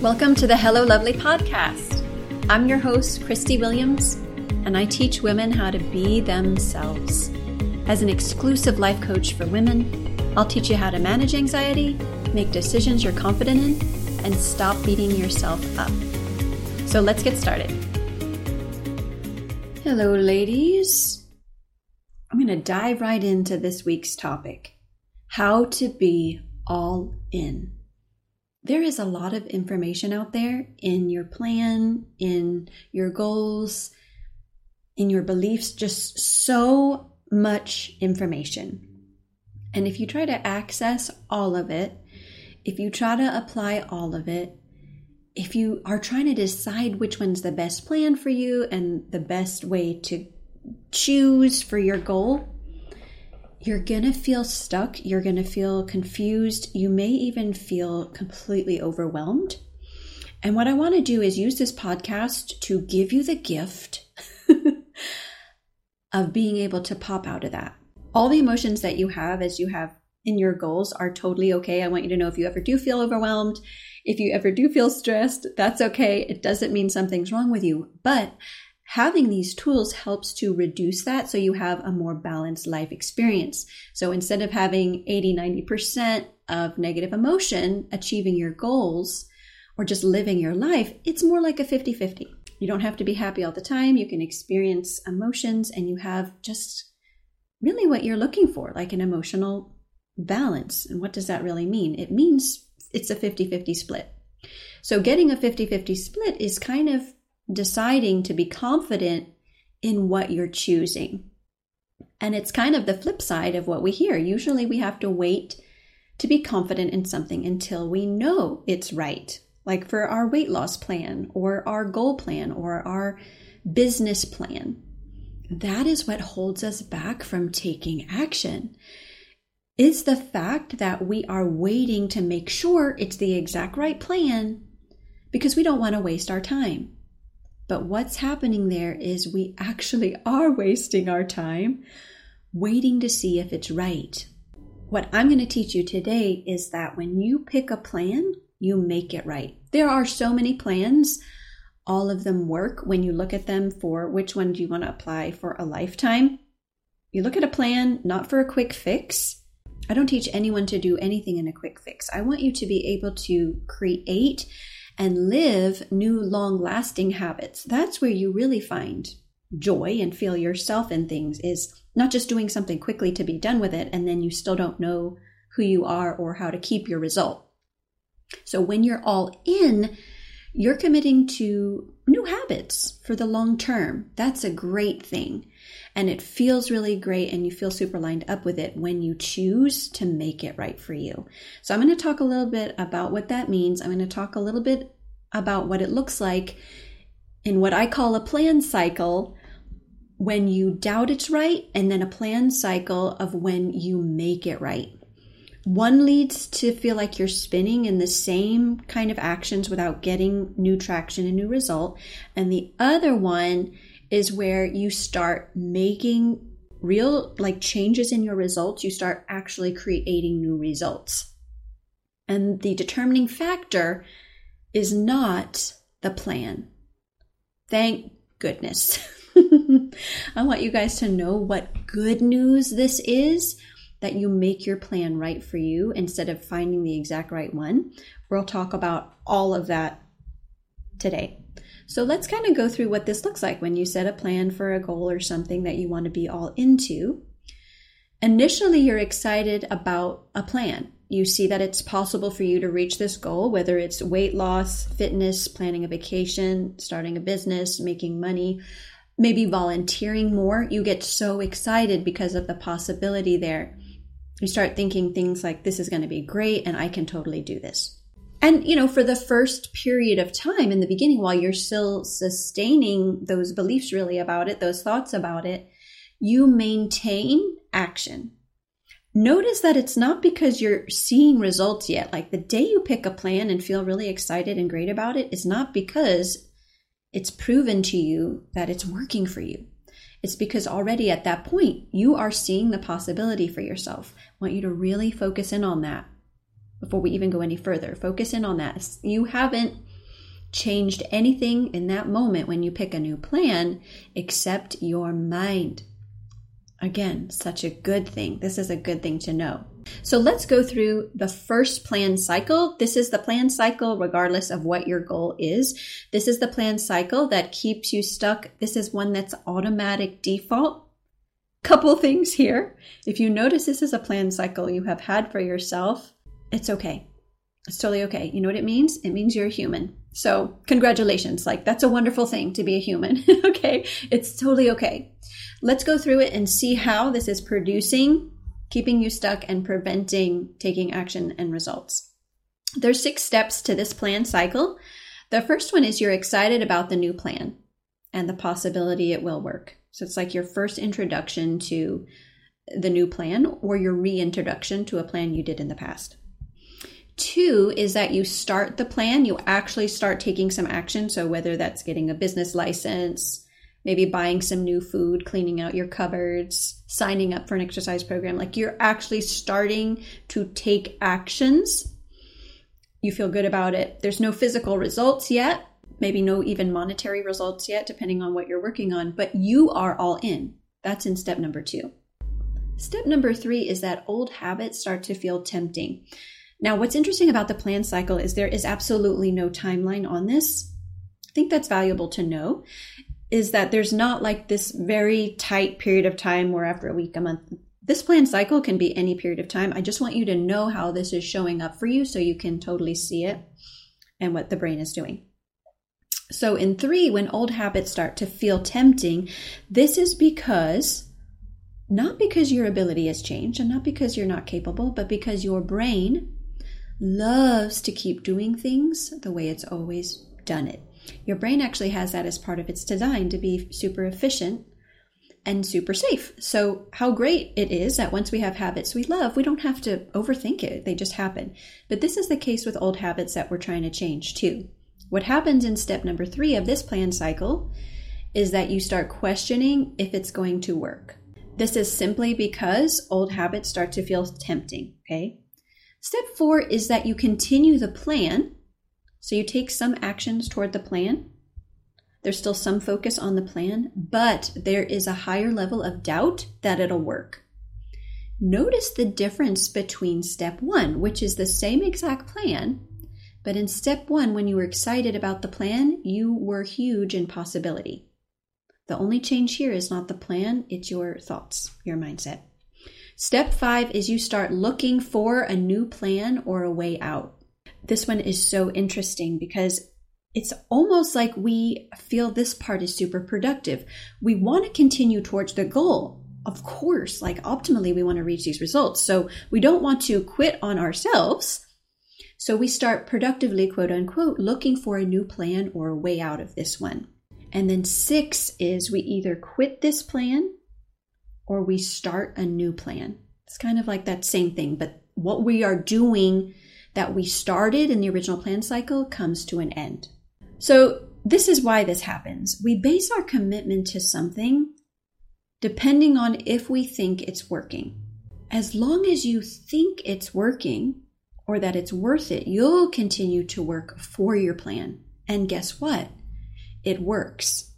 Welcome to the Hello Lovely podcast. I'm your host, Christie Williams, and I teach women how to be themselves. As an exclusive life coach for women, I'll teach you how to manage anxiety, make decisions you're confident in, and stop beating yourself up. So let's get started. Hello, ladies. I'm going to dive right into this week's topic how to be all in there is a lot of information out there in your plan, in your goals, in your beliefs, just so much information. And if you try to access all of it, if you try to apply all of it, if you are trying to decide which one's the best plan for you and the best way to choose for your goal, you're going to feel stuck. You're going to feel confused. You may even feel completely overwhelmed. And what I want to do is use this podcast to give you the gift of being able to pop out of that. All the emotions that you have as you have in your goals are totally okay. I want you to know if you ever do feel overwhelmed, if you ever do feel stressed, that's okay. It doesn't mean something's wrong with you. But having these tools helps to reduce that so you have a more balanced life experience. So instead of having 80, 90% of negative emotion achieving your goals or just living your life, it's more like a 50 50. You don't have to be happy all the time. You can experience emotions and you have just really what you're looking for, like an emotional balance. And what does that really mean? It means it's a 50 50 split. So getting a 50 50 split is kind of deciding to be confident in what you're choosing. And it's kind of the flip side of what we hear. Usually we have to wait to be confident in something until we know it's right. Like for our weight loss plan or our goal plan or our business plan. That is what holds us back from taking action. It's the fact that we are waiting to make sure it's the exact right plan because we don't want to waste our time. But what's happening there is we actually are wasting our time waiting to see if it's right. What I'm going to teach you today is that when you pick a plan, you make it right. There are so many plans. All of them work when you look at them for which one do you want to apply for a lifetime. You look at a plan not for a quick fix. I don't teach anyone to do anything in a quick fix. I want you to be able to create and live new long lasting habits. That's where you really find joy and feel yourself in things is not just doing something quickly to be done with it and then you still don't know who you are or how to keep your result. So when you're all in, you're committing to new habits for the long term. That's a great thing. And it feels really great, and you feel super lined up with it when you choose to make it right for you. So, I'm going to talk a little bit about what that means. I'm going to talk a little bit about what it looks like in what I call a plan cycle when you doubt it's right, and then a plan cycle of when you make it right. One leads to feel like you're spinning in the same kind of actions without getting new traction and new result. And the other one is where you start making real like changes in your results. You start actually creating new results. And the determining factor is not the plan. Thank goodness. I want you guys to know what good news this is that you make your plan right for you instead of finding the exact right one. We'll talk about all of that today. So let's kind of go through what this looks like when you set a plan for a goal or something that you want to be all into. Initially, you're excited about a plan. You see that it's possible for you to reach this goal, whether it's weight loss, fitness, planning a vacation, starting a business, making money, maybe volunteering more. You get so excited because of the possibility there you start thinking things like, this is going to be great and I can totally do this. And, you know, for the first period of time in the beginning, while you're still sustaining those beliefs really about it, those thoughts about it, you maintain action. Notice that it's not because you're seeing results yet. Like the day you pick a plan and feel really excited and great about it, it's not because it's proven to you that it's working for you. It's because already at that point, you are seeing the possibility for yourself. I want you to really focus in on that before we even go any further. Focus in on that. You haven't changed anything in that moment when you pick a new plan except your mind. Again, such a good thing. This is a good thing to know. So let's go through the first plan cycle. This is the plan cycle, regardless of what your goal is. This is the plan cycle that keeps you stuck. This is one that's automatic default. Couple things here. If you notice this is a plan cycle you have had for yourself, it's okay. It's totally okay. You know what it means? It means you're a human. So, congratulations. Like, that's a wonderful thing to be a human. okay. It's totally okay. Let's go through it and see how this is producing, keeping you stuck, and preventing taking action and results. There's six steps to this plan cycle. The first one is you're excited about the new plan and the possibility it will work. So it's like your first introduction to the new plan or your reintroduction to a plan you did in the past. Two is that you start the plan, you actually start taking some action. So whether that's getting a business license, maybe buying some new food, cleaning out your cupboards, signing up for an exercise program. Like you're actually starting to take actions. You feel good about it. There's no physical results yet, maybe no even monetary results yet, depending on what you're working on, but you are all in. That's in step number two. Step number three is that old habits start to feel tempting. Now, what's interesting about the plan cycle is there is absolutely no timeline on this. I think that's valuable to know is that there's not like this very tight period of time where after a week, a month, this plan cycle can be any period of time. I just want you to know how this is showing up for you so you can totally see it and what the brain is doing. So, in three, when old habits start to feel tempting, this is because not because your ability has changed and not because you're not capable, but because your brain loves to keep doing things the way it's always done it. Your brain actually has that as part of its design to be super efficient and super safe. So, how great it is that once we have habits we love, we don't have to overthink it, they just happen. But this is the case with old habits that we're trying to change too. What happens in step number three of this plan cycle is that you start questioning if it's going to work. This is simply because old habits start to feel tempting, okay? Step four is that you continue the plan so you take some actions toward the plan. There's still some focus on the plan, but there is a higher level of doubt that it'll work. Notice the difference between step one, which is the same exact plan, but in step one, when you were excited about the plan, you were huge in possibility. The only change here is not the plan, it's your thoughts, your mindset. Step five is you start looking for a new plan or a way out this one is so interesting because it's almost like we feel this part is super productive. We want to continue towards the goal. Of course, like optimally, we want to reach these results. So we don't want to quit on ourselves. So we start productively, quote unquote, looking for a new plan or a way out of this one. And then six is we either quit this plan or we start a new plan. It's kind of like that same thing, but what we are doing that we started in the original plan cycle comes to an end. So, this is why this happens. We base our commitment to something depending on if we think it's working. As long as you think it's working or that it's worth it, you'll continue to work for your plan. And guess what? It works.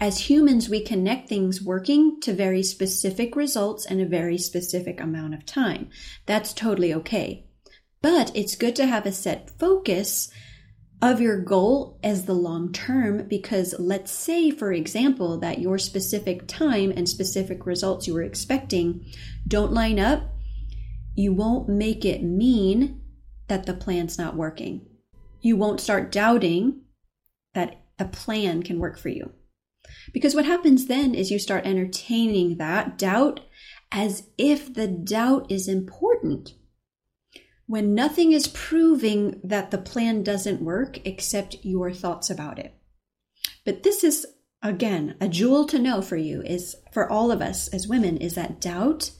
As humans, we connect things working to very specific results in a very specific amount of time. That's totally okay. But it's good to have a set focus of your goal as the long term because let's say, for example, that your specific time and specific results you were expecting don't line up, you won't make it mean that the plan's not working. You won't start doubting that a plan can work for you. Because what happens then is you start entertaining that doubt as if the doubt is important when nothing is proving that the plan doesn't work except your thoughts about it. But this is, again, a jewel to know for you is for all of us as women is that doubt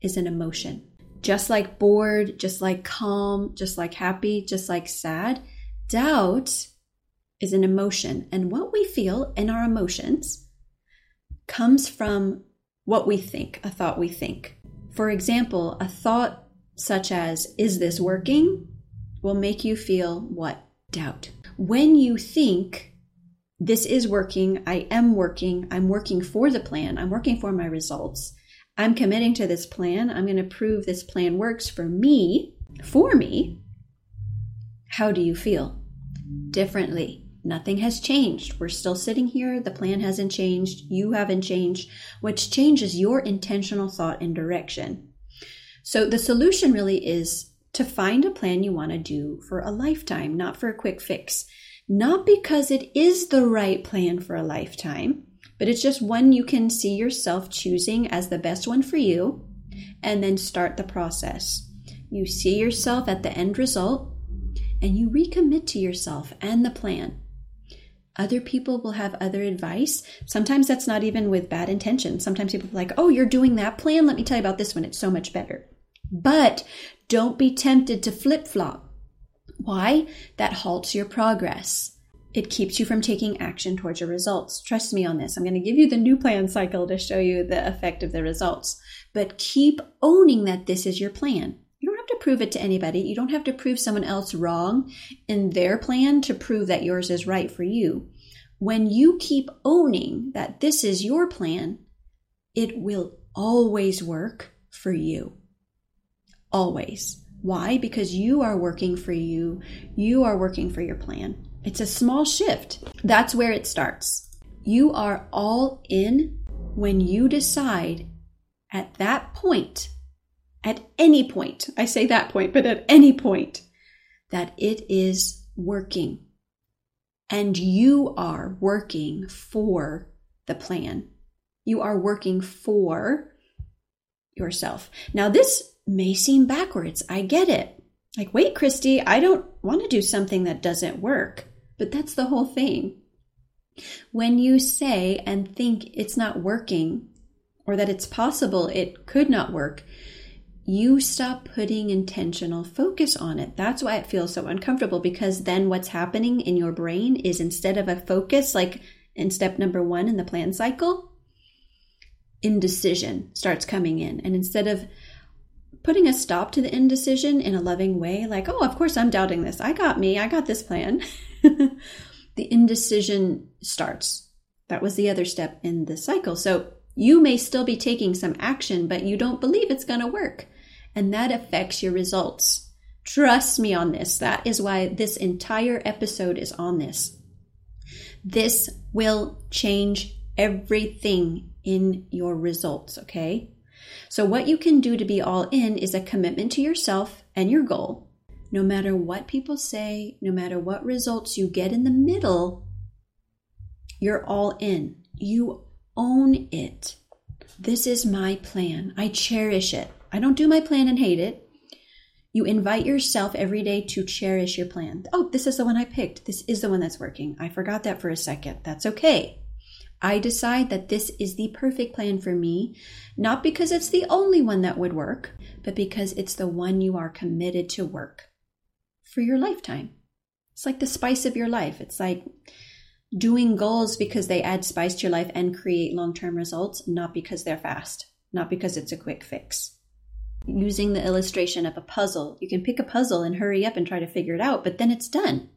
is an emotion. Just like bored, just like calm, just like happy, just like sad, doubt is an emotion. And what we feel in our emotions comes from what we think, a thought we think. For example, a thought such as, is this working, will make you feel what? Doubt. when you think this is working, I am working, I'm working for the plan, I'm working for my results, I'm committing to this plan, I'm going to prove this plan works for me, for me, how do you feel? Differently. Nothing has changed. We're still sitting here. The plan hasn't changed. You haven't changed. What's changed is your intentional thought and direction. So the solution really is to find a plan you want to do for a lifetime, not for a quick fix. Not because it is the right plan for a lifetime, but it's just one you can see yourself choosing as the best one for you and then start the process. You see yourself at the end result and you recommit to yourself and the plan. Other people will have other advice. Sometimes that's not even with bad intention. Sometimes people are like, oh, you're doing that plan? Let me tell you about this one. It's so much better. But don't be tempted to flip flop. Why? That halts your progress. It keeps you from taking action towards your results. Trust me on this. I'm going to give you the new plan cycle to show you the effect of the results. But keep owning that this is your plan. Prove it to anybody. You don't have to prove someone else wrong in their plan to prove that yours is right for you. When you keep owning that this is your plan, it will always work for you. Always. Why? Because you are working for you. You are working for your plan. It's a small shift. That's where it starts. You are all in when you decide at that point, at any point, I say that point, but at any point, that it is working. And you are working for the plan. You are working for yourself. Now, this may seem backwards. I get it. Like, wait, Christie, I don't want to do something that doesn't work. But that's the whole thing. When you say and think it's not working, or that it's possible it could not work, you stop putting intentional focus on it. That's why it feels so uncomfortable because then what's happening in your brain is instead of a focus, like in step number one in the plan cycle, indecision starts coming in. And instead of putting a stop to the indecision in a loving way, like, oh, of course I'm doubting this. I got me. I got this plan. the indecision starts. That was the other step in the cycle. So you may still be taking some action, but you don't believe it's going to work. And that affects your results. Trust me on this. That is why this entire episode is on this. This will change everything in your results, okay? So, what you can do to be all in is a commitment to yourself and your goal. No matter what people say, no matter what results you get in the middle, you're all in. You own it. This is my plan. I cherish it. I don't do my plan and hate it. You invite yourself every day to cherish your plan. Oh, this is the one I picked. This is the one that's working. I forgot that for a second. That's okay. I decide that this is the perfect plan for me, not because it's the only one that would work, but because it's the one you are committed to work for your lifetime. It's like the spice of your life. It's like doing goals because they add spice to your life and create long term results, not because they're fast, not because it's a quick fix. Using the illustration of a puzzle, you can pick a puzzle and hurry up and try to figure it out, but then it's done.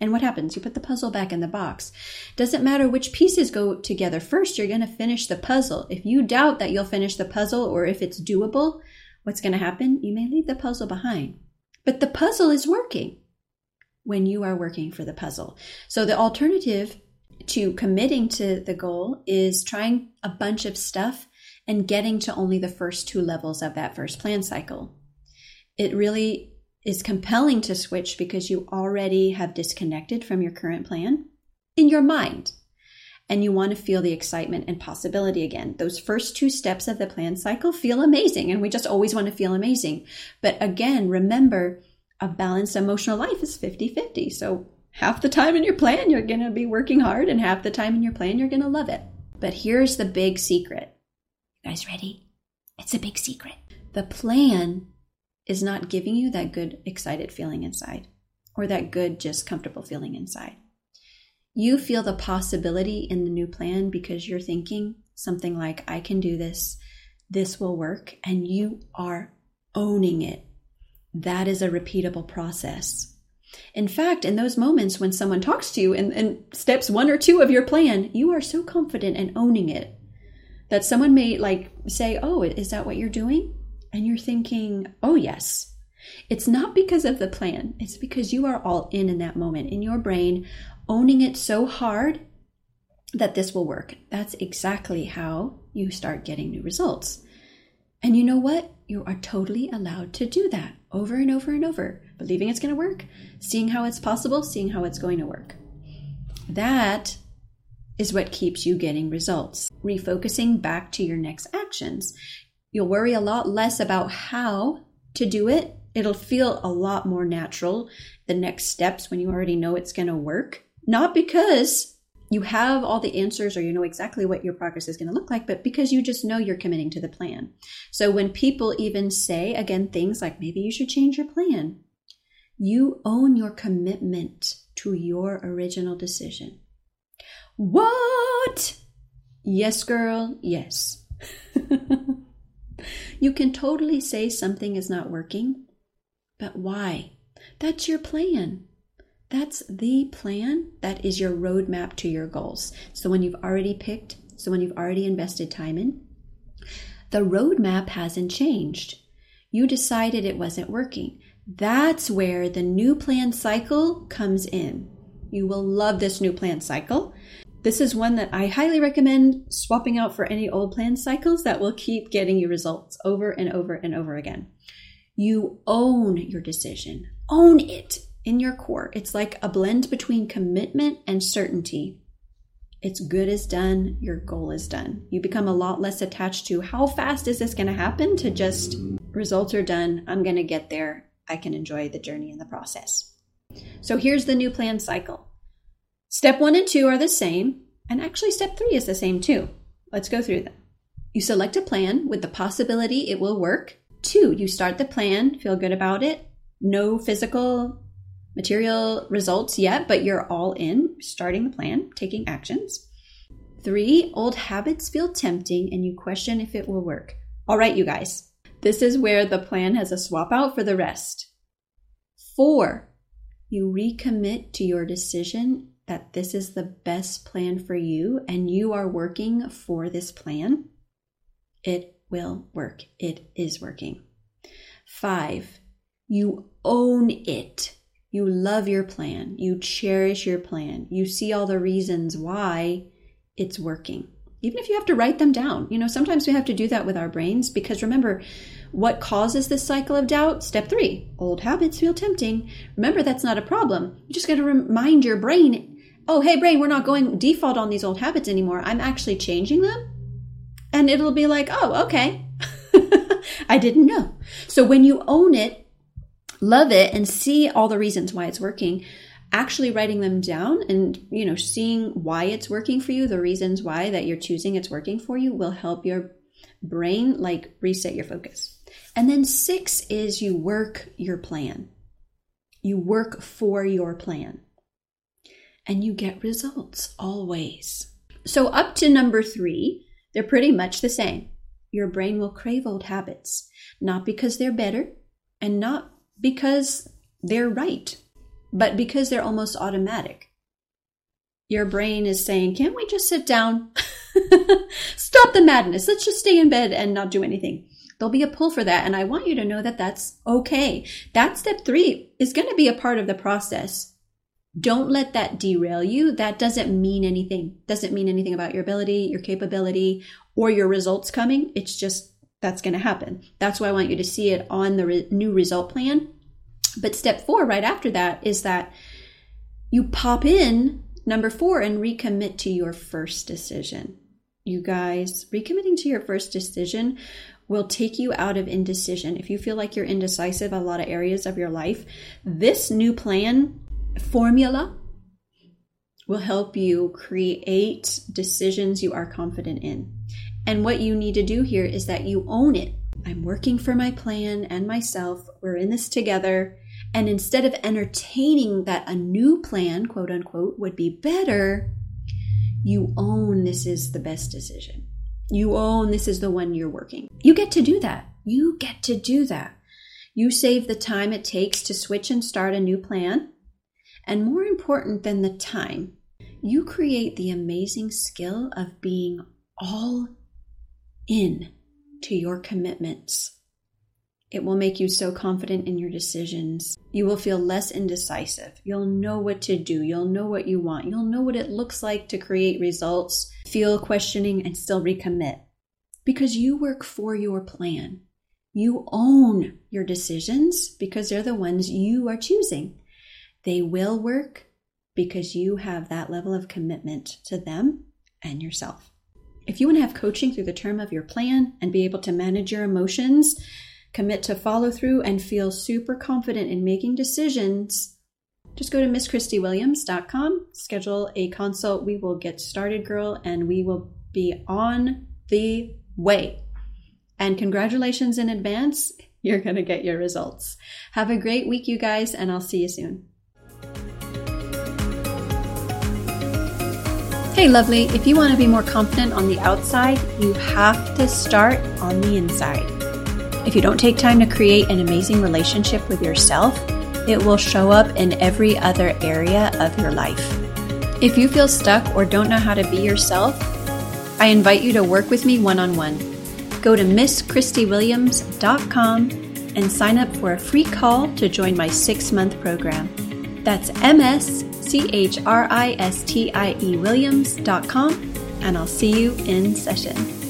And what happens? You put the puzzle back in the box. Doesn't matter which pieces go together first, you're going to finish the puzzle. If you doubt that you'll finish the puzzle or if it's doable, what's going to happen? You may leave the puzzle behind. But the puzzle is working when you are working for the puzzle. So the alternative to committing to the goal is trying a bunch of stuff and getting to only the first two levels of that first plan cycle. It really is compelling to switch because you already have disconnected from your current plan in your mind and you want to feel the excitement and possibility again. Those first two steps of the plan cycle feel amazing, and we just always want to feel amazing. But again, remember a balanced emotional life is 50 50. So half the time in your plan, you're going to be working hard, and half the time in your plan, you're going to love it. But here's the big secret. Guys ready? It's a big secret. The plan is not giving you that good, excited feeling inside or that good, just comfortable feeling inside. You feel the possibility in the new plan because you're thinking something like, I can do this, this will work, and you are owning it. That is a repeatable process. In fact, in those moments when someone talks to you in steps one or two of your plan, you are so confident in owning it that someone may like say, Oh, is that what you're doing? And you're thinking, Oh, yes. It's not because of the plan, it's because you are all in in that moment in your brain, owning it so hard that this will work. That's exactly how you start getting new results. And you know what? You are totally allowed to do that over and over and over, believing it's going to work, seeing how it's possible, seeing how it's going to work. That is what keeps you getting results. Refocusing back to your next actions. You'll worry a lot less about how to do it. It'll feel a lot more natural the next steps when you already know it's going to work. Not because you have all the answers or you know exactly what your progress is going to look like, but because you just know you're committing to the plan. So when people even say, again, things like maybe you should change your plan, you own your commitment to your original decision. What? Yes, girl, yes. you can totally say something is not working, but why? That's your plan. That's the plan. That is your roadmap to your goals. So when you've already picked, so when you've already invested time in, the roadmap hasn't changed. You decided it wasn't working. That's where the new plan cycle comes in. You will love this new plan cycle. This is one that I highly recommend swapping out for any old plan cycles that will keep getting you results over and over and over again. You own your decision, own it in your core. It's like a blend between commitment and certainty. It's good as done, your goal is done. You become a lot less attached to how fast is this going to happen to just results are done, I'm going to get there, I can enjoy the journey and the process. So here's the new plan cycle. Step one and two are the same, and actually, step three is the same too. Let's go through them. You select a plan with the possibility it will work. Two, you start the plan, feel good about it, no physical material results yet, but you're all in, starting the plan, taking actions. Three, old habits feel tempting and you question if it will work. All right, you guys, this is where the plan has a swap out for the rest. Four, you recommit to your decision that this is the best plan for you and you are working for this plan. It will work. It is working. Five, you own it. You love your plan. You cherish your plan. You see all the reasons why it's working. Even if you have to write them down. You know, sometimes we have to do that with our brains because remember, what causes this cycle of doubt? Step three old habits feel tempting. Remember, that's not a problem. You just got to remind your brain oh, hey, brain, we're not going default on these old habits anymore. I'm actually changing them. And it'll be like, oh, okay. I didn't know. So when you own it, love it and see all the reasons why it's working actually writing them down and you know seeing why it's working for you the reasons why that you're choosing it's working for you will help your brain like reset your focus and then 6 is you work your plan you work for your plan and you get results always so up to number 3 they're pretty much the same your brain will crave old habits not because they're better and not because they're right, but because they're almost automatic. Your brain is saying, Can't we just sit down? Stop the madness. Let's just stay in bed and not do anything. There'll be a pull for that. And I want you to know that that's okay. That step three is going to be a part of the process. Don't let that derail you. That doesn't mean anything. Doesn't mean anything about your ability, your capability, or your results coming. It's just that's going to happen. That's why I want you to see it on the re- new result plan. But step four, right after that, is that you pop in number four and recommit to your first decision. You guys, recommitting to your first decision will take you out of indecision. If you feel like you're indecisive a lot of areas of your life, this new plan formula will help you create decisions you are confident in. And what you need to do here is that you own it. I'm working for my plan and myself. We're in this together. And instead of entertaining that a new plan, quote unquote, would be better, you own this is the best decision. You own this is the one you're working. You get to do that. You get to do that. You save the time it takes to switch and start a new plan And more important than the time, you create the amazing skill of being all in to your commitments. It will make you so confident in your decisions. You will feel less indecisive. You'll know what to do. You'll know what you want. You'll know what it looks like to create results, feel questioning, and still recommit. Because you work for your plan. You own your decisions because they're the ones you are choosing. They will work because you have that level of commitment to them and yourself. If you want to have coaching through the term of your plan and be able to manage your emotions, commit to follow through, and feel super confident in making decisions, just go to mschristiewilliams.com, schedule a consult. We will get started, girl, and we will be on the way. And congratulations in advance. You're going to get your results. Have a great week, you guys, and I'll see you soon. Hey, lovely, if you want to be more confident on the outside, you have to start on the inside. If you don't take time to create an amazing relationship with yourself, it will show up in every other area of your life. If you feel stuck or don't know how to be yourself, I invite you to work with me one on one. Go to mschristiewilliams.com and sign up for a free call to join my six month program. That's MS C H R I S T I E Williams.com, and I'll see you in session.